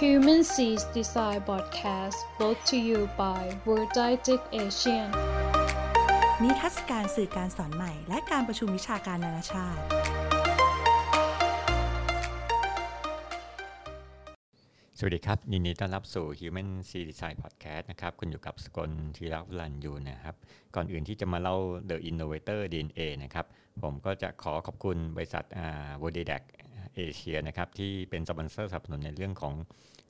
Human Seas Design Podcast brought to you by World Didactic Asian นิทรรศการสื่อการสอนใหม่ และการประชุมวิชาการนานาชาติ สวัสดีครับ ยินดีต้อนรับสู่ Human C Design Podcast นะครับ คุณอยู่กับสกลทีรักวลันอยู่นะครับ ก่อนอื่นที่จะมาเล่า The Innovator DNA นะครับ ผมก็จะขอขอบคุณบริษัทอ่า w o r d e d a c เอเชียนะครับที่เป็นสปอนเซอร์สนับสนุนในเรื่องของ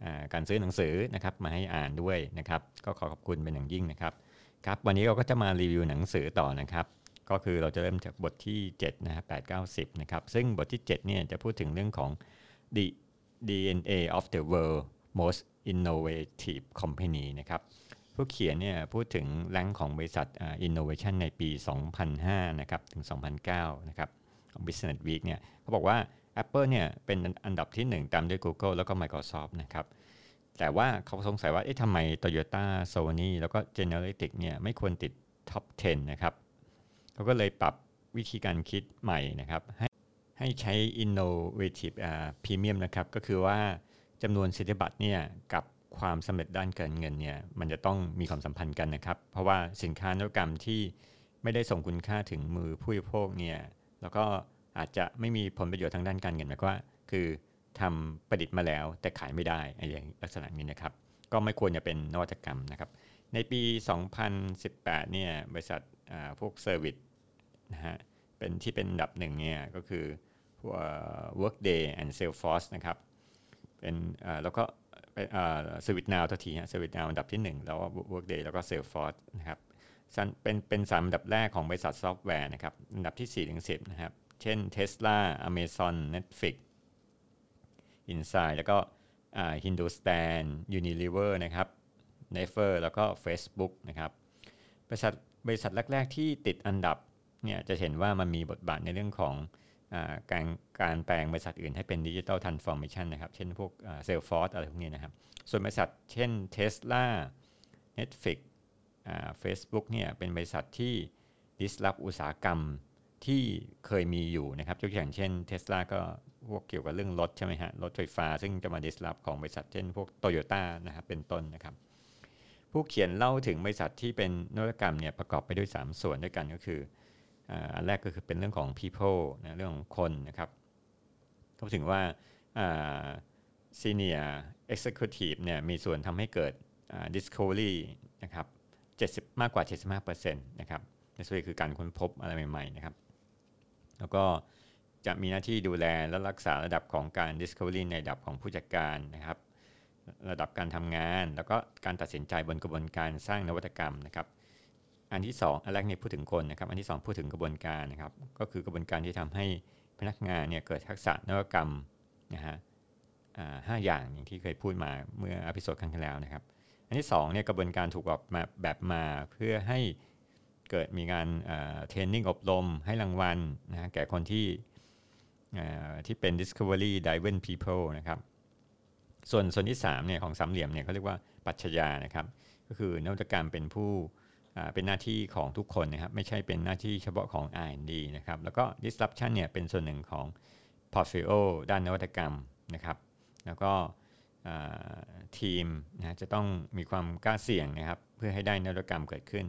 อการซื้อหนังสือนะครับมาให้อ่านด้วยนะครับ ก็ขอขอบคุณเป็นอย่างยิ่งนะครับครับวันนี้เราก็จะมารีวิวหนังสือต่อนะครับ ก็คือเราจะเริ่มจากบทที่7นะครับ8 9 10นะครับซึ่งบทที่7เนี่ยจะพูดถึงเรื่องของ the DNA of the world most innovative company นะครับผู้เขียนเนี่ยพูดถึงแรงของบริษัทอ่า innovation ในปี 2005 นะครับ ถึง 2009 นะครับของ Business Week เนี่ยเขาบอกว่า Apple เนี่ยเป็นอันดับที่ 1 ตามด้วย Google แล้วก็ Microsoft นะครับ แต่ว่าเขาสงสัยว่าเอ๊ะทำไม Toyota Sony แล้วก็ Generalytic เนี่ยไม่ควรติด Top 10 นะครับเขาก็เลยปรับวิธีการคิดใหม่นะครับ ให้ให้ใช้ innovative อ่า premium นะครับ ก็คือว่าจำนวนสิทธิบัตรเนี่ยกับความสำเร็จด้านการเงินเนี่ยมันจะต้องมีความสัมพันธ์กันนะครับ เพราะว่าสินค้านวัตกรรมที่ไม่ได้ส่งคุณค่าถึงมือผู้บริโภคเนี่ยแล้วก็ อาจจะไม่มีผลประโยชน์ทางด้านการเงินหมายความว่า คือทำประดิษฐ์มาแล้วแต่ขายไม่ได้อะไรอย่างลักษณะนี้นะครับ ก็ไม่ควรจะเป็นนวัตกรรมนะครับ ในปี 2018 เนี่ยบริษัทพวก service นะฮะเป็นที่เป็นอันดับหนึ่งเนี่ยก็คือพวก Workday and Salesforce นะครับเป็นแล้วก็เป็น ServiceNow ทันทีฮะ ServiceNow อันดับที่ 1 แล้วก็ Workday แล้วก็ Salesforce นะครับเป็นเป็นสามอันดับแรกของบริษัทซอฟต์แวร์นะครับอันดับที่4ถึง10นะครับ เช่น Tesla Amazon Netflix Insight แล้วก็ Hindustan Unilever นะครับ n e f e r แล้วก็ Facebook นะครับบริษัทบริษัทแรก ๆ ที่ติดอันดับเนี่ยจะเห็นว่ามันมีบทบาทในเรื่องของอการการแปลงบริษัทอื่นให้เป็นดิจิ t a ลท r a n s f o r m a t i o n นะครับ เช่นพวกเซลฟอร์ e อะไรพวกนี้นะครับ ส่วนบริษัทเช่น Tesla Netflix อ่า Facebook เนี่ยเป็นบริษัทที่ disrupt อุตสาหกรรม ที่เคยมีอยู่นะครับยกตัวอย่างเช่น Tesla ก็พวกเกี่ยวกับเรื่องรถใช่ไหมฮะรถไฟฟ้า ซึ่งจะมา disrupt ของบริษัทเช่นพวก Toyota นะครับเป็นต้นนะครับ ผู้เขียนเล่าถึงบริษัทที่เป็นนวัตกรรมเนี่ยประกอบไปด้วย 3 ส่วนด้วยกันก็คืออันแรกก็คือเป็นเรื่องของ people นะเรื่องของคนนะครับเขาถึงว่า senior executive เนี่ยมีส่วนทำให้เกิด discovery นะครับ70 มากกว่า 75%นะครับนั่นคือการค้นพบอะไรใหม่ๆนะครับ แล้วก็จะมีหน้าที่ดูแลและรักษาระดับของการ discovery ในระดับของผู้จัดการนะครับ ระดับการทำงาน แล้วก็การตัดสินใจบนกระบวนการสร้างนวัตกรรมนะครับ อันที่ 2 อันแรกนี่พูดถึงคนนะครับ อันที่ 2 พูดถึงกระบวนการนะครับ ก็คือกระบวนการที่ทำให้พนักงานเนี่ยเกิดทักษะนวัตกรรมนะฮะห้าอย่างอย่างที่เคยพูดมาเมื่ออพิโซดครั้งที่แล้วนะครับ อันที่2เนี่ยกระบวนการถูกออกมาแบบมาเพื่อให้ เกิดมีการเทรนนิ่งอบรมให้รางวัลนะแก่คนที่ที่เป็น discovery driven people นะครับส่วนส่วนที่3เนี่ยของสามเหลี่ยมเนี่ยเขาเรียกว่าปรัชญานะครับ ก็คือนวัตกรรมเป็นผู้เป็นหน้าที่ของทุกคนนะครับ ไม่ใช่เป็นหน้าที่เฉพาะของ R&D นะครับ แล้วก็ disruption เนี่ยเป็นส่วนหนึ่งของ portfolio ด้านนวัตกรรมนะครับ แล้วก็ทีมนะจะต้องมีความกล้าเสี่ยงนะครับ เพื่อให้ได้นวัตกรรมเกิดขึ้น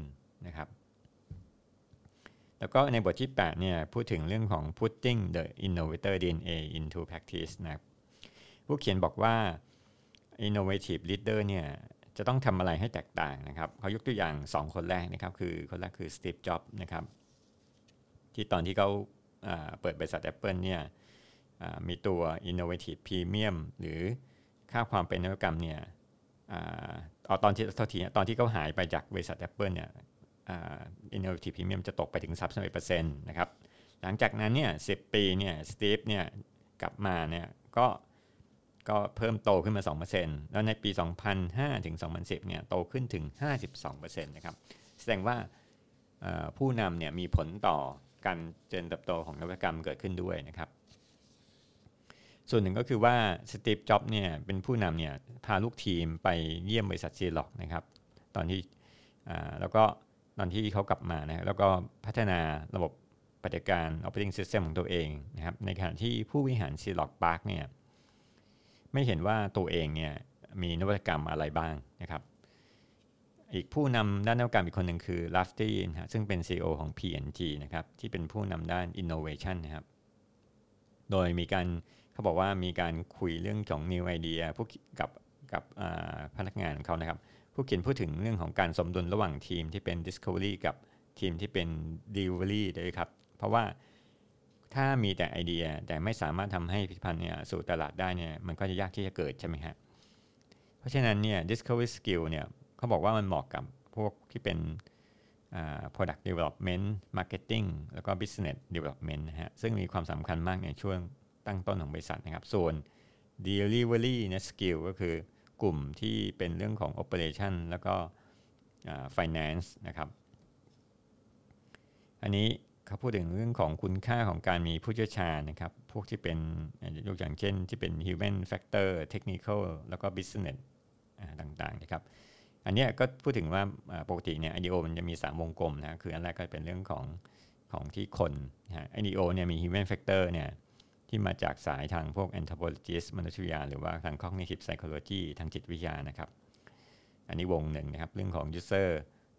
นะครับ แล้วก็ในบทที่8เนี่ยพูดถึงเรื่องของ putting the innovator DNA into practice นะผู้เขียนบอกว่า innovative leader เนี่ยจะต้องทำอะไรให้แตกต่างนะครับเขายกตัวอย่าง 2 คนแรกนะครับคือคนแรกคือ Steve Jobs นะครับที่ตอนที่เขาาเปิดบริษัท Apple เนี่ยมีตัว innovative premium หรือค่าความเป็นนวัตกรรมเนี่ยอาเอาตอนที่เท่าทีตอนที่เขาหายไปจากบริษัท Apple เนี่ย innovative premium จะตกไปถึง 31%นะครับ หลังจากนั้นเนี่ย10 ปีเนี่ยสตีฟเนี่ยกลับมาเนี่ยก็ก็เพิ่มโตขึ้นมา 2%แล้วในปี 2005 ถึง 2010 เนี่ยโตขึ้นถึง 52%นะครับ แสดงว่าผู้นำเนี่ยมีผลต่อการเจริญเติบโตของนวัตกรรมเกิดขึ้นด้วยนะครับ ส่วนหนึ่งก็คือว่าสตีฟ จ็อบเนี่ยเป็นผู้นำเนี่ยพาลูกทีมไปเยี่ยมบริษัทซีล็อกนะครับ ตอนที่แล้วก็ ตอนที่เขากลับมานะแล้วก็พัฒนาระบบปฏิบัติการ operating system ของตัวเองนะครับในขณะที่ผู้บริหารซีล็อกพาร์คเนี่ยไม่เห็นว่าตัวเองเนี่ยมีนวัตกรรมอะไรบ้างนะครับ อีกผู้นำด้านนวัตกรรมอีกคนหนึ่งคือ Lafty นะซึ่งเป็น CEO ของ P&G นะครับที่เป็นผู้นำด้าน innovation นะครับ โดยมีการเขาบอกว่ามีการคุยเรื่องของ new idea ผู้กับกับพนักงานของเขานะครับ ผู้เขียนพูดถึงเรื่องของการสมดุลระหว่างทีมที่เป็น discovery กับทีมที่เป็น delivery ด้วยครับ เพราะว่าถ้ามีแต่ไอเดียแต่ไม่สามารถทำให้ผลิตภัณฑ์เนี่ยสู่ตลาดได้เนี่ยมันก็จะยากที่จะเกิดใช่ไหมฮะ เพราะฉะนั้นเนี่ย discovery skill เนี่ยเขาบอกว่ามันเหมาะกับพวกที่เป็น product development marketing แล้วก็ business development นะฮะ ซึ่งมีความสำคัญมากในช่วงตั้งต้นของบริษัทนะครับ ส่วน delivery นะ skill ก็คือ กลุ่มที่เป็นเรื่องของ operation แล้วก็ finance นะครับ อันนี้เขาพูดถึงเรื่องของคุณค่าของการมีผู้เชี่ยวชาญนะครับ พวกที่เป็นยกอย่างเช่น ที่เป็น human factor technical แล้วก็ business ต่างๆนะครับ อันนี้ก็พูดถึงว่าปกติเนี่ย IDO มันจะมี 3 วงกลมนะคืออันแรกก็เป็นเรื่องของของที่คนนะ IDO เนี่ยมี human factor เนี่ย ที่มาจากสายทางพวก anthropologist มนุษยวิทยา หรือว่าทาง cognitive psychology ทางจิตวิทยานะครับ อันนี้วงหนึ่งนะครับ เรื่องของ user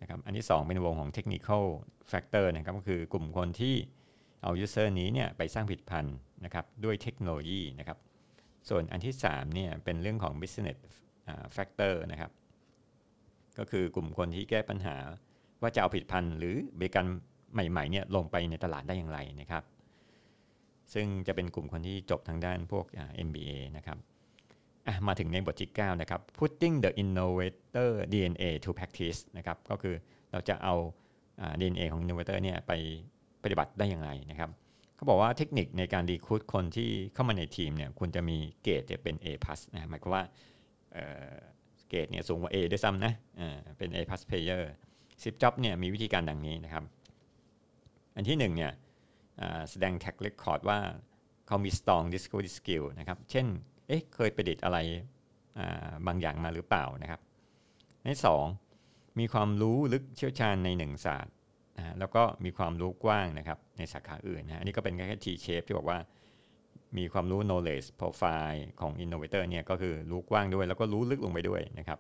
นะครับ อันที่ 2 เป็นวงของ technical factor นะครับ ก็คือกลุ่มคนที่เอา user นี้เนี่ยไปสร้างผลิตภัณฑ์นะครับด้วยเทคโนโลยีนะครับ ส่วนอันที่3เนี่ยเป็นเรื่องของ business factor นะครับ ก็คือกลุ่มคนที่แก้ปัญหาว่าจะเอาผลิตภัณฑ์หรือบริการใหม่ๆเนี่ยลงไปในตลาดได้อย่างไรนะครับ ซึ่งจะเป็นกลุ่มคนที่จบทางด้านพวก MBA นะครับมาถึงในบทที่ 9 นะครับ putting the innovator DNA to practice นะครับ ก็คือเราจะเอา DNA ของ innovator เนี่ยไปปฏิบัติได้อย่างไรนะครับเขาบอกว่าเทคนิคในการดีคูดคนที่เข้ามาในทีมเนี่ยคุณจะมีเกรดเป็น A+ นะหมายความว่าเกรดเนี่ยสูงกว่า A ด้วยซ้ำนะเป็น A+ player ซิปจ็อบเนี่ยมีวิธีการดังนี้นะครับ อันที่1เนี่ย แสดงแท็กเรคคอร์ดว่าเขามี strong discovery skill นะครับ เช่น เอ๊ะ เคยประดิษฐ์อะไรบางอย่างมาหรือเปล่านะครับ ในสองมีความรู้ลึกเชี่ยวชาญในหนึ่งศาสตร์นะแล้วก็มีความรู้กว้างนะครับในสาขาอื่นนะอันนี้ก็เป็นแค่ T shape ที่บอกว่ามีความรู้ knowledge profile ของ innovator เนี่ยก็คือรู้กว้างด้วย แล้วก็รู้ลึกลงไปด้วยนะครับ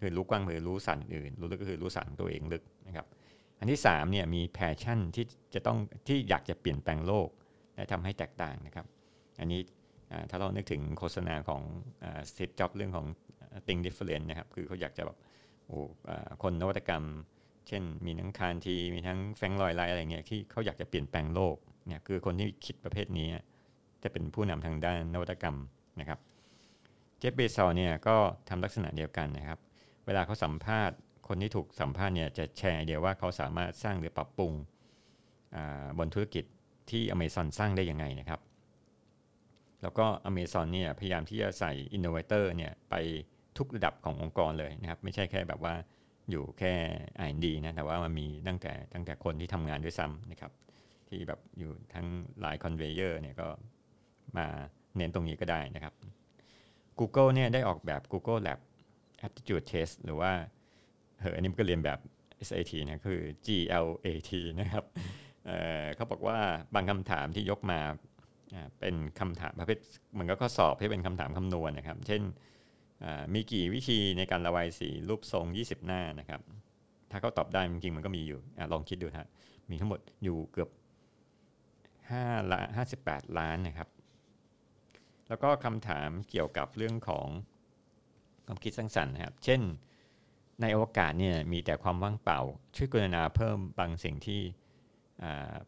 คือรู้กว้างคือรู้สารอื่น รู้ลึกก็คือรู้สารตัวเองลึกนะครับ อันที่3เนี่ยมี passion ที่จะต้องที่อยากจะเปลี่ยนแปลงโลก และทำให้แตกต่างนะครับ อันนี้ถ้าเรานึกถึงโฆษณาของสตีฟจ็อบเรื่องของ think different นะครับ คือเขาอยากจะแบบโอ้คนนวัตกรรม เช่น มีทั้งคานที มีทั้งแฟงลอยไลอะไรเงี้ยที่เขาอยากจะเปลี่ยนแปลงโลกเนี่ยคือคนที่คิดประเภทนี้จะเป็นผู้นำทางด้านนวัตกรรมนะครับ เจฟเบซอเนี่ยก็ทำลักษณะเดียวกันนะครับ เวลาเขาสัมภาษณ์ คนที่ถูกสัมภาษณ์เนี่ยจะแชร์ไอเดียว่าเขาสามารถสร้างหรือปรับปรุงบนธุรกิจที่อเมซอนสร้างได้ยังไงนะครับ แล้วก็ Amazon เนี่ยพยายามที่จะใส่ Innovator เนี่ยไปทุกระดับขององค์กรเลยนะครับ ไม่ใช่แค่แบบว่าอยู่แค่ R&D นะแต่ว่ามันมีตั้งแต่ตั้งแต่คนที่ทำงานด้วยซ้ำนะครับ ที่แบบอยู่ทั้งหลาย Conveyor เนี่ยก็มาเน้นตรงนี้ก็ได้นะครับ Google เนี่ยได้ออกแบบ Google Lab Aptitude Test หรือว่า เอออันนี้ก็เรียนแบบ SAT นะคือ GLAT นะครับเเขาบอกว่าบางคำถามที่ยกมาเป็นคำถามประเภทเหมือนก็ข้อสอบที่เป็นคำถามคำนวณนะครับ เช่นมีกี่วิธีในการระบายสีรูปทรง 20 หน้านะครับ ถ้าเขาตอบได้จริงๆมันก็มีอยู่อลองคิดดูฮะมีทั้งหมดอยู่เกือบ5ล้าน58 ล้านนะครับ แล้วก็คำถามเกี่ยวกับเรื่องของความคิดสร้างสรรค์นะครับ เช่น ในอวกาศเนี่ยมีแต่ความว่างเปล่า ช่วยกรณาเพิ่มบางสิ่งที่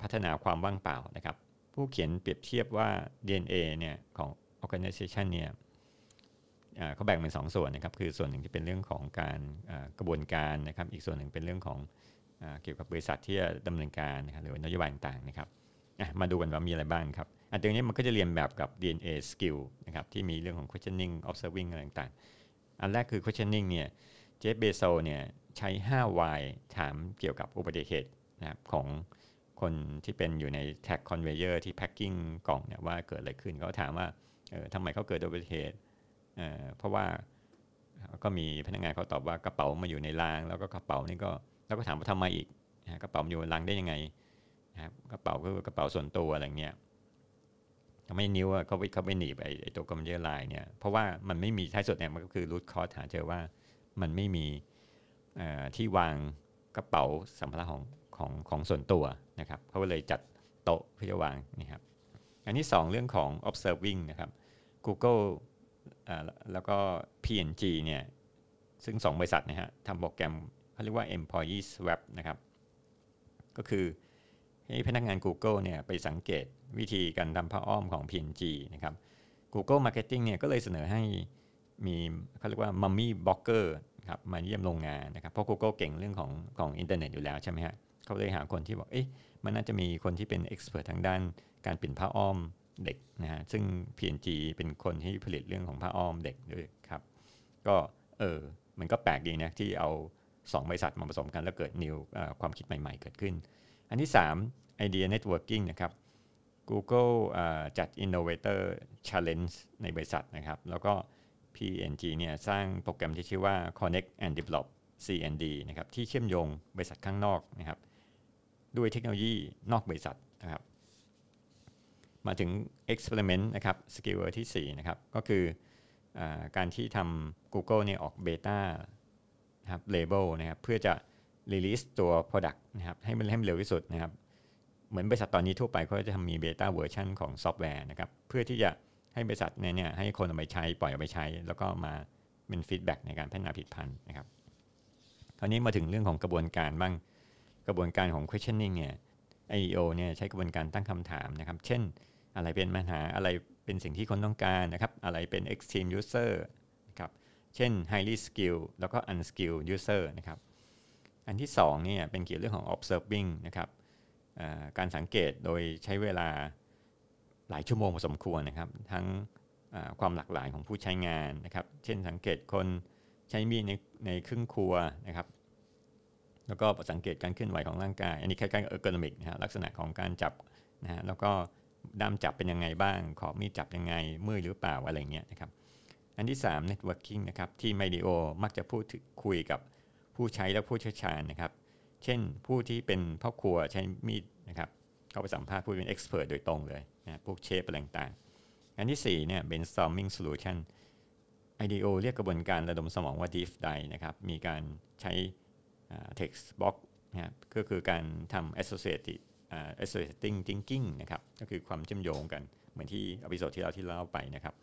พัฒนาความว่างเปล่านะครับ ผู้เขียนเปรียบเทียบว่า DNA เนี่ยของ organization เนี่ยเขาแบ่งเป็นสองส่วนนะครับคือส่วนหนึ่งที่เป็นเรื่องของการกระบวนการนะครับ อีกส่วนหนึ่งเป็นเรื่องของเกี่ยวกับบริษัทที่จะดำเนินการนะครับหรือนโยบายต่างๆนะครับมาดูกันว่ามีอะไรบ้างครับอันตรงนี้มันก็จะเรียนแบบกับ DNA skill นะครับที่มีเรื่องของ questioning observing อะไรต่างๆ อันแรกคือ questioning เนี่ย เจฟเบโซเนี่ยใช้ 5Y ถามเกี่ยวกับอุบัติเหตุนะครับของคนที่เป็นอยู่ในแทร็ก conveyor ที่ packing กล่องเนี่ยว่าเกิดอะไรขึ้นเขาถามว่าเออทำไมเขาเกิดอุบัติเหตุเออเพราะว่าก็มีพนักงานเขาตอบว่ากระเป๋ามาอยู่ในราง แล้วก็กระเป๋านี่ก็แล้วก็ถามว่าทำไมอีกนะกระเป๋าอยู่ในรางได้ยังไงนะครับกระเป๋าก็กระเป๋าส่วนตัวอะไรเงี้ยไม่นิ้วเขาไปเขาไปหนีไปไอตัว conveyor line เนี่ยเพราะว่ามันไม่มีท้ายสุดเนี่ยมันก็คือ root cause หาเจอว่า มันไม่มีที่วางกระเป๋าสัมภาระของของของส่วนตัวนะครับเขาเลยจัดโต๊ะเพื่อจะวางนี่ครับอันที่ 2 เรื่องของ observing นะครับ Google แล้วก็ P&G เนี่ยซึ่ง 2 บริษัทนะฮะทำโปรแกรมเขาเรียกว่า employee swap นะครับ ก็คือให้พนักงาน Google เนี่ยไปสังเกตวิธีการทำผ้าอ้อมของ P&G นะครับ Google Marketing เนี่ยก็เลยเสนอให้ มีเขาเรียกว่า Mummy Blogger ครับมาเยี่ยมโรงงานนะครับเพราะ Google เก่งเรื่องของของอินเทอร์เน็ตอยู่แล้วใช่ไหมฮะเขาเลยหาคนที่บอกเอ๊ะมันน่าจะมีคนที่เป็น expert ทางด้านการเปลี่ยนผ้าอ้อมเด็กนะฮะซึ่ง P&G เป็นคนที่ผลิตเรื่องของผ้าอ้อมเด็กด้วยครับ ก็เออมันก็แปลกดีนะที่เอา2บริษัทมาผสมกันแล้วเกิด new ความคิดใหม่ ๆ เกิดขึ้น อันที่3 Idea Networking นะครับ Google จัด Innovator Challenge ในบริษัทนะครับ แล้วก็ PNG เนี่ยสร้างโปรแกรมที่ชื่อว่า Connect and Develop C&D นะครับที่เชื่อมโยงบริษัทข้างนอกนะครับ ด้วยเทคโนโลยีนอกบริษัทนะครับ มาถึง experiment นะครับสกิลที่4นะครับก็คืออการที่ทำ Google เนี่ยออกเบต้านะครับ label นะครับเพื่อจะ release ตัว product นะครับให้มันให้มันเร็วที่สุดนะครับ เหมือนบริษัทตอนนี้ทั่วไปเขาจะทำมี beta version ของซอฟต์แวร์นะครับเพื่อที่จะ ให้บริษัทเนี่ยให้คนเอาไปใช้ปล่อยเอาไปใช้ แล้วก็มาเป็น feedback ในการพัฒนาผลิตภัณฑ์นะครับคราวนี้มาถึงเรื่องของกระบวนการบ้างกระบวนการของ questioning เนี่ย IDEO เนี่ยใช้กระบวนการตั้งคำถามนะครับ เช่น อะไรเป็นปัญหาอะไรเป็นสิ่งที่คนต้องการนะครับ อะไรเป็น extreme user นะครับ เช่น highly skilled แล้วก็ unskilled user นะครับ อันที่2เนี่ยเป็นเกี่ยวเรื่องของ observing นะครับการสังเกตโดยใช้เวลา หลายชั่วโมงพอสมควรนะครับ ทั้งความหลากหลายของผู้ใช้งานนะครับ เช่นสังเกตคนใช้มีดในในครึ่งครัวนะครับ แล้วก็สังเกตการเคลื่อนไหวของร่างกาย อันนี้คล้ายๆเออร์โกนมิกนะฮะลักษณะของการจับนะฮะแล้วก็ด้ามจับเป็นยังไงบ้าง ขอบมีดจับยังไงมือหรือเปล่าอะไรเงี้ยนะครับ อันที่ 3 networking นะครับที่ไมดิโอมักจะพูดคุยกับผู้ใช้และผู้เชี่ยวชาญนะครับ เช่นผู้ที่เป็นพ่อครัวใช้มีดนะครับ เข้าไปสัมภาษณ์ผู้เป็น expert โดยตรงเลยนะพวกเชฟอะไรต่างๆอันที่4เนี่ย brainstorming solution IDEO เรียกกระบวนการระดมสมองว่า deep dive นะครับ มีการใช้ tech box นะครับก็คือการทำ associative associating thinking นะครับ ก็คือความเชื่อมโยงกันเหมือนที่ episode ที่เราที่เล่าไปนะครับ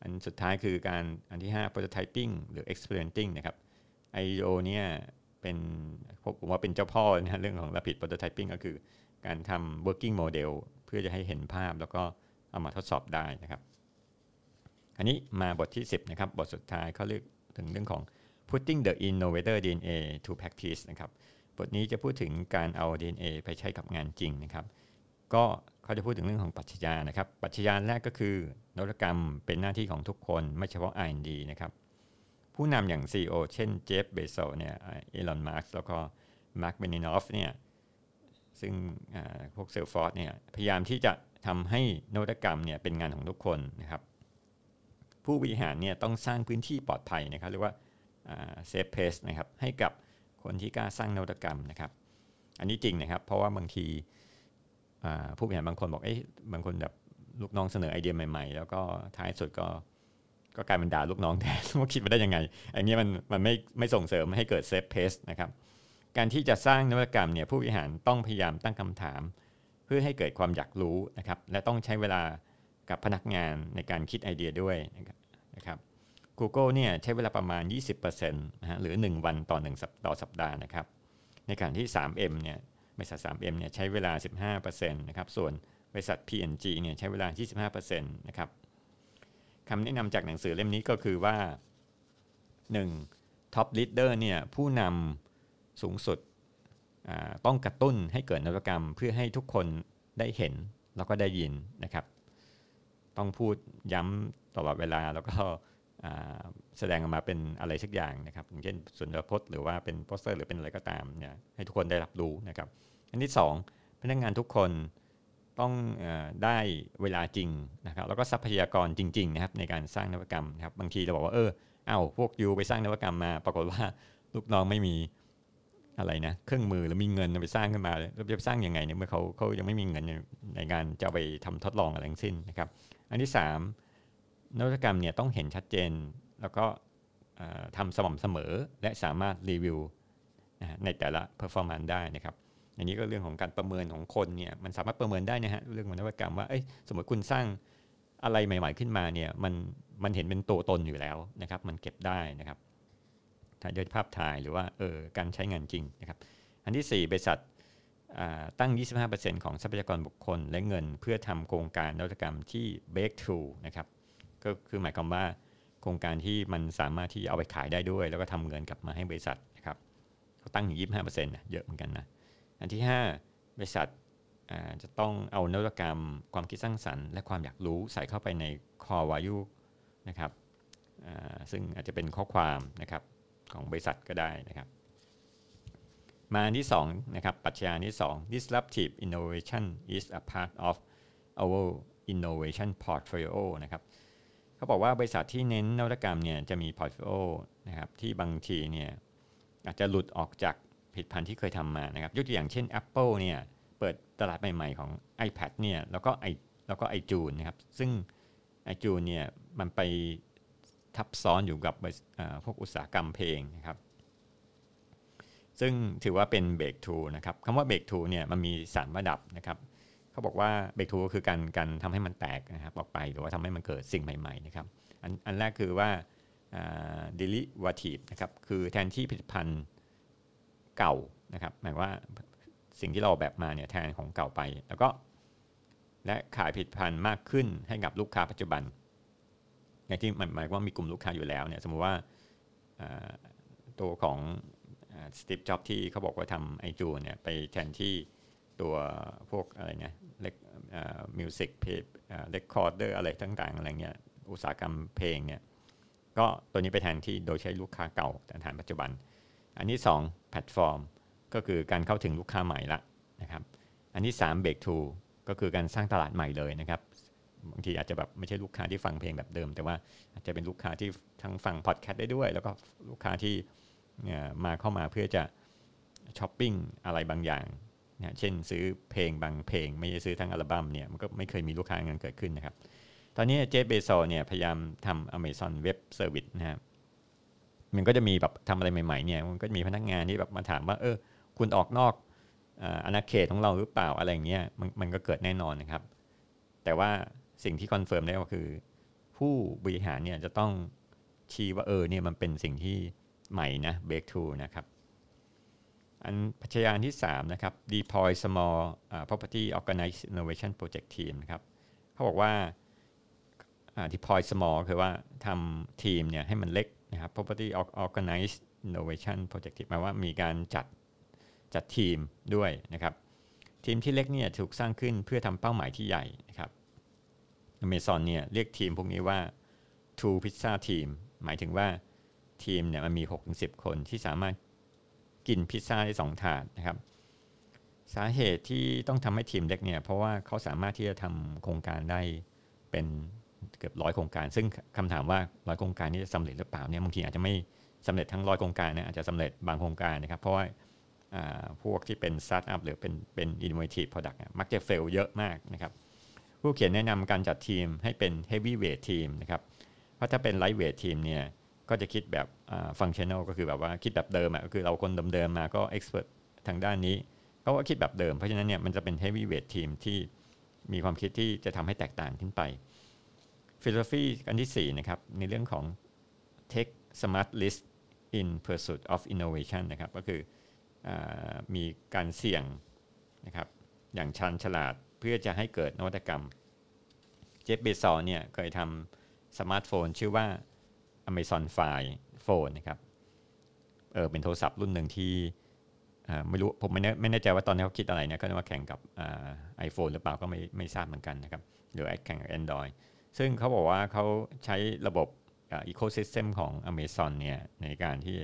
อันสุดท้ายคือการอันที่ 5 prototyping หรือ experimenting นะครับ IDEO เนี่ยเป็นผมว่าเป็นเจ้าพ่อนะเรื่องของ rapid prototyping ก็คือ การทำ working model เพื่อจะให้เห็นภาพแล้วก็เอามาทดสอบได้นะครับ อันนี้มาบทที่ 10 นะครับ บทสุดท้ายเขาเรียกถึงเรื่องของ putting the innovator DNA to practice นะครับ บทนี้จะพูดถึงการเอา DNA ไปใช้กับงานจริงนะครับ ก็เขาจะพูดถึงเรื่องของปัจจัยนะครับ ปัจจัยแรกก็คือนวัตกรรมเป็นหน้าที่ของทุกคนไม่เฉพาะ R&D นะครับ ผู้นำอย่าง CEO เช่น Jeff Bezos เนี่ย Elon Musk แล้วก็ Marc Benioff เนี่ย ซึ่งพวก Salesforce เนี่ยพยายามที่จะทำให้นวัตกรรมเนี่ยเป็นงานของทุกคนนะครับ ผู้บริหารเนี่ยต้องสร้างพื้นที่ปลอดภัยนะครับเรียกว่า safe space นะครับให้กับคนที่กล้าสร้างนวัตกรรมนะครับ อันนี้จริงนะครับ เพราะว่าบางทีผู้บริหารบางคนบอกเอ๊ะบางคนแบบลูกน้องเสนอไอเดียใหม่ ๆ แล้วก็ท้ายสุดก็ก็กลายเป็นด่าลูกน้องแทนว่าคิดมาได้ยังไงอันนี้มันมันไม่ไม่ส่งเสริมให้เกิดเซฟเพสนะครับ การที่จะสร้างนวัตกรรมเนี่ยผู้บริหารต้องพยายามตั้งคำถาม เพื่อให้เกิดความอยากรู้นะครับ และต้องใช้เวลากับพนักงานในการคิดไอเดียด้วยนะครับ Google เนี่ยใช้เวลาประมาณ 20%นะฮะหรือ 1 วันต่อ1ต่อสัปดาห์นะครับ ในขณะที่ 3M เนี่ยบริษัท 3M เนี่ยใช้เวลา 15%นะครับส่วนบริษัท P&G เนี่ยใช้เวลา 25%นะครับคำแนะนำจากหนังสือเล่มนี้ก็คือว่า 1. Top Leader เนี่ยผู้นำ สูงสุดต้องกระตุ้นให้เกิดนวัตกรรม เพื่อให้ทุกคนได้เห็นแล้วก็ได้ยินนะครับ ต้องพูดย้ำตลอดเวลาแล้วก็แสดงออกมาเป็นอะไรสักอย่างนะครับ อย่างเช่นสุนทรพจน์หรือว่าเป็นโปสเตอร์หรือเป็นอะไรก็ตามเนี่ยให้ทุกคนได้รับรู้นะครับ อันที่ 2 พนักงานทุกคนต้องอได้เวลาจริงนะครับแล้วก็ทรัพยากรจริงๆนะครับในการสร้างนวัตกรรมนะครับบางทีเราบอกว่าเออเอ้าพวกยูไปสร้างนวัตกรรมมา ปรากฏว่าลูกน้องไม่มี อะไรนะเครื่องมือหรือมีเงินไปสร้างขึ้นมาแล้วจะสร้างยังไงเนี่ยเมื่อเขาเขายังไม่มีเงินในการจะไปทำทดลองอะไรทั้งสิ้นนะครับ อันที่ 3นวัตกรรมเนี่ยต้องเห็นชัดเจน แล้วก็ทำสม่ำเสมอและสามารถรีวิวในแต่ละ performance ได้นะครับอันนี้ก็เรื่องของการประเมินของคนเนี่ยมันสามารถประเมินได้นะฮะเรื่องของนวัตกรรมว่าสมมติคุณสร้างอะไรใหม่ ๆ ขึ้นมาเนี่ยมันมันเห็นเป็นตัวตนอยู่แล้วนะครับ มันเก็บได้นะครับ ถ่ายด้วยภาพถ่ายหรือว่าเออการใช้งานจริงนะครับ อันที่ 4 บริษัทตั้ง 25%ของทรัพยากรบุคคลและเงินเพื่อทำโครงการนวัตกรรมที่ breakthrough นะครับ ก็คือหมายความว่าโครงการที่มันสามารถที่เอาไปขายได้ด้วย แล้วก็ทำเงินกลับมาให้บริษัทนะครับเขาตั้งอยู่25%นะเยอะเหมือนกันนะ อันที่ 5 บริษัทจะต้องเอานวัตกรรม ความคิดสร้างสรรค์ และความอยากรู้ใส่เข้าไปใน core value นะครับซึ่งอาจจะเป็นข้อความนะครับ ของบริษัทก็ได้นะครับ มาอันที่2นะครับปัจจัยที่ 2 disruptive innovation is a part of our innovation portfolio นะครับเขาบอกว่าบริษัทที่เน้นนวัตกรรมเนี่ยจะมี portfolio นะครับที่บางทีเนี่ยอาจจะหลุดออกจากผลิตภัณฑ์ที่เคยทำมานะครับยกตัวอย่างเช่น Apple เนี่ยเปิดตลาดใหม่ๆของ iPad เนี่ยแล้วก็ไอแล้วก็ไอจูนนะครับซึ่งไอจูนเนี่ยมันไป ทับซ้อนอยู่กับพวกอุตสาหกรรมเพลงนะครับซึ่งถือว่าเป็นเบรกทูนะครับคำว่าเบรกทูเนี่ยมันมีสามระดับนะครับเขาบอกว่าเบรกทูก็คือการการทำให้มันแตกนะครับออกไปหรือว่าทำให้มันเกิดสิ่งใหม่ๆนะครับอันอันแรกคือว่า derivative นะครับคือแทนที่ผลิตภัณฑ์เก่านะครับหมายว่าสิ่งที่เราแบบมาเนี่ยแทนของเก่าไป แล้วก็และขายผลิตภัณฑ์มากขึ้นให้กับลูกค้าปัจจุบัน ในที่หมายว่ามีกลุ่มลูกค้าอยู่แล้วเนี่ยสมมติว่าตัวของ Steve Jobs ที่เขาบอกว่าทำไอจูเนี่ยไปแทนที่ตัวพวกอะไรเนี่ยเล็ก music player recorder อะไรต่างๆอะไรเงี้ยอุตสาหกรรมเพลงเนี่ยก็ตัวนี้ไปแทนที่โดยใช้ลูกค้าเก่าแต่ฐานปัจจุบัน อันที่ 2 แพลตฟอร์ม ก็คือการเข้าถึงลูกค้าใหม่ละนะครับ อันที่3 Breakthrough ก็คือการสร้างตลาดใหม่เลยนะครับ บางทีอาจจะแบบไม่ใช่ลูกค้าที่ฟังเพลงแบบเดิม แต่ว่าอาจจะเป็นลูกค้าที่ทั้งฟังพอดแคสต์ได้ด้วย แล้วก็ลูกค้าที่มาเข้ามาเพื่อจะช้อปปิ้งอะไรบางอย่างนะเช่นซื้อเพลงบางเพลง ไม่ได้ซื้อทั้งอัลบั้มเนี่ยมันก็ไม่เคยมีลูกค้าเงี้ยเกิดขึ้นนะครับ ตอนนี้ Jeff Bezos เนี่ยพยายามทำ Amazon Web Service นะครับมันก็จะมีแบบทำอะไรใหม่ๆเนี่ยมันก็มีพนักงานที่แบบมาถามว่าเออคุณออกนอกอาณาเขตของเราหรือเปล่าอะไรเงี้ยมันมันก็เกิดแน่นอนนะครับ แต่ว่า สิ่งที่ confirm ได้ก็คือ ผู้บริหารเนี่ยจะต้องชี้ว่าเออเนี่ยมันเป็นสิ่งที่ใหม่นะ break through นะครับ อันปรัชญาที่ 3 นะครับ deploy small property organized innovation project team นะครับเขาบอกว่า deploy small คือว่าทำทีมเนี่ยให้มันเล็กนะครับ property organized innovation project team หมายว่ามีการจัดจัดทีมด้วยนะครับ ทีมที่เล็กเนี่ยถูกสร้างขึ้นเพื่อทำเป้าหมายที่ใหญ่นะครับ อเมซอนเนี่ยเรียกทีมพวกนี้ว่า two pizza team หมายถึงว่าทีมเนี่ยมันมี 6-10 คนที่สามารถกินพิซซ่าได้สองถาดนะครับ สาเหตุที่ต้องทำให้ทีมเล็กเนี่ยเพราะว่าเขาสามารถที่จะทำโครงการได้เป็นเกือบร้อยโครงการ ซึ่งคำถามว่าร้อยโครงการนี้จะสำเร็จหรือเปล่าเนี่ยบางทีอาจจะไม่สำเร็จทั้งร้อยโครงการนะอาจจะสำเร็จบางโครงการนะครับ เพราะว่าพวกที่เป็นสตาร์ทอัพหรือเป็นเป็น innovative product มักจะ fail เยอะมากนะครับ ผู้เขียนแนะนำการจัดทีมให้เป็น heavyweight team นะครับ เพราะถ้าเป็น lightweight team เนี่ยก็จะคิดแบบ functional ก็คือแบบว่าคิดแบบเดิมอะก็คือเราคนเดิมๆมาก็ expert ทางด้านนี้เขาก็คิดแบบเดิม เพราะฉะนั้นเนี่ยมันจะเป็น heavyweight team ที่มีความคิดที่จะทำให้แตกต่างขึ้นไป philosophy อันที่4นะครับในเรื่องของ take smart risk in pursuit of innovation นะครับก็คือมีการเสี่ยงนะครับอย่างชาญฉลาด เพื่อจะให้เกิดนวัตกรรม Jeff Bezos เนี่ยเคยทำสมาร์ทโฟนชื่อว่า Amazon Fire Phone นะครับเออเป็นโทรศัพท์รุ่นหนึ่งที่ไม่รู้ผมไม่แน่ไม่แน่ใจว่าตอนนี้เขาคิดอะไรนะก็นึกว่าแข่งกับ iPhone หรือเปล่าก็ไม่ไม่ทราบเหมือนกันนะครับหรือแข่งกับ Android ซึ่งเขาบอกว่าเขาใช้ระบบ ecosystem ของ Amazon เนี่ยในการที่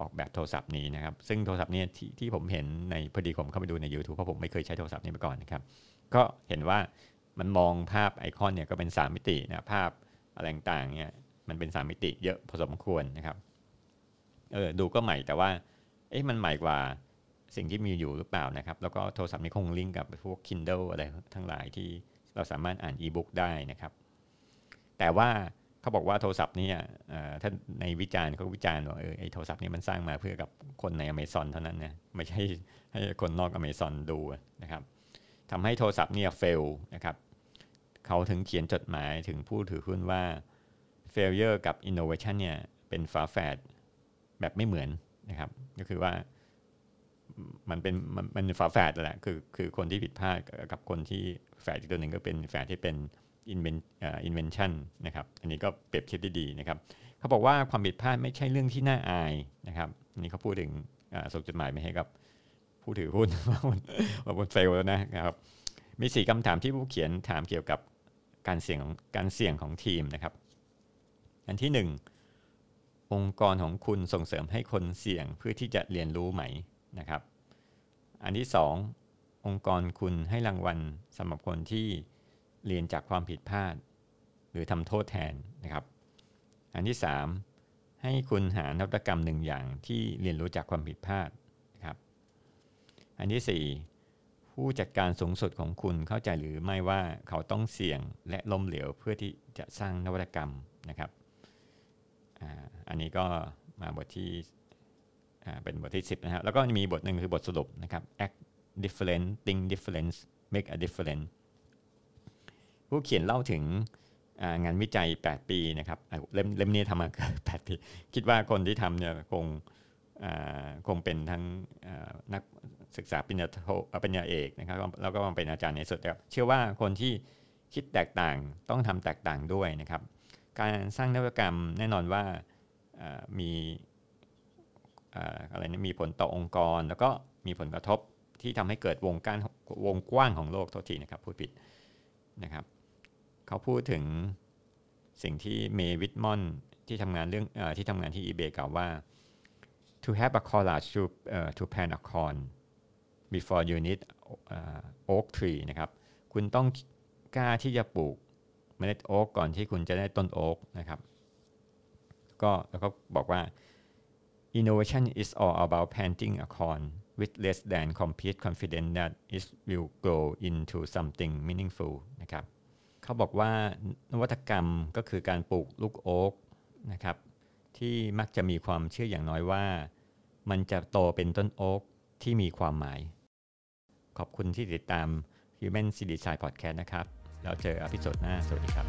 ออกแบบโทรศัพท์นี้นะครับ ซึ่งโทรศัพท์นี้ที่ที่ผมเห็นในพอดีผมเข้าไปดูใน YouTube เพราะผมไม่เคยใช้โทรศัพท์นี้มาก่อนนะครับ ก็เห็นว่ามันมองภาพไอคอนเนี่ยก็เป็น 3 มิตินะภาพอะไรต่างๆเนี่ยมันเป็น 3 มิติเยอะพอสมควรนะครับเออดูก็ใหม่แต่ว่าเอ๊ะมันใหม่กว่าสิ่งที่มีอยู่หรือเปล่านะครับ แล้วก็โทรศัพท์นี้คงลิงก์กับพวก Kindle อะไรทั้งหลายที่เราสามารถอ่านอีบุ๊กได้นะครับ แต่ว่าเขาบอกว่าโทรศัพท์นี้ท่านในวิจารณ์เขาวิจารณ์ว่าเออไอโทรศัพท์นี้มันสร้างมาเพื่อกับคนในอเมซอนเท่านั้นนะไม่ใช่ให้คนนอกอเมซอนดูนะครับ ทำให้โทรศัพท์เนี่ยเฟลนะครับเขาถึงเขียนจดหมายถึงผู้ถือหุ้นว่า failure กับ innovation เนี่ยเป็นฝาแฝดแบบไม่เหมือนนะครับก็คือว่ามันเป็นมันฝาแฝดแหละคือคือคนที่ผิดพลาดกับคนที่แฝดอีกตัวหนึ่งก็เป็นแฝดที่เป็น invention นะครับอันนี้ก็เปรียบเทียบได้ดีนะครับเขาบอกว่าความผิดพลาดไม่ใช่เรื่องที่น่าอายนะครับอันนี้เขาพูดถึงส่งจดหมายไปให้กับ ผู้ถือหุ้นว่าว่าบนเฟลแล้วนะครับ มีสี่คำถามที่ผู้เขียนถามเกี่ยวกับการเสี่ยงของการเสี่ยงของทีมนะครับ อันที่หนึ่งองค์กรของคุณส่งเสริมให้คนเสี่ยงเพื่อที่จะเรียนรู้ไหมนะครับ อันที่สององค์กรคุณให้รางวัลสำหรับคนที่เรียนจากความผิดพลาด หรือทำโทษแทนนะครับ อันที่3ให้คุณหานวัตกรรมหนึ่งอย่างที่เรียนรู้จากความผิดพลาด อันที่ 4 ผู้จัดการสูงสุดของคุณเข้าใจหรือไม่ว่าเขาต้องเสี่ยงและล้มเหลวเพื่อที่จะสร้างนวัตกรรมนะครับอันนี้ก็มาบทที่เป็นบทที่ 10 นะครับแล้วก็มีบทหนึ่งคือบทสรุปนะครับ act different think different make a difference ผู้เขียนเล่าถึงงานวิจัย 8 ปีนะครับเล่มเล่มนี้ทำมา8ปี คิดว่าคนที่ทำเนี่ยคง คงเป็นทั้งนักศึกษาปริญญาโทปริญญาเอกนะครับแล้วก็เป็นอาจารย์ในสุดครับเชื่อว่าคนที่คิดแตกต่างต้องทำแตกต่างด้วยนะครับ การสร้างนวัตกรรมแน่นอนว่ามีอะไรนะมีผลต่อองค์กร แล้วก็มีผลกระทบที่ทำให้เกิดวงการวงกว้างของโลกโทษทีนะครับพูดผิดนะครับ เขาพูดถึงสิ่งที่เมวิทมอนที่ทำงานเรื่องอที่ทำงานที่ eBay กล่าวว่า to have a collage to uh, to plant a corn before you need uh, oak tree นะครับ คุณต้องกล้าที่จะปลูกเมล็ดโอ๊กก่อนที่คุณจะได้ต้นโอ๊กนะครับ ก็แล้วก็บอกว่า innovation is all about planting a corn with less than complete confidence that it will grow into something meaningful นะครับ เขาบอกว่านวัตกรรมก็คือการปลูกลูกโอ๊กนะครับ ที่มักจะมีความเชื่ออย่างน้อยว่า มันจะโตเป็นต้นโอ๊กที่มีความหมาย ขอบคุณที่ติดตาม Human c d Design Podcast นะครับ แล้วเจออพิโซดหน้า สวัสดีครับ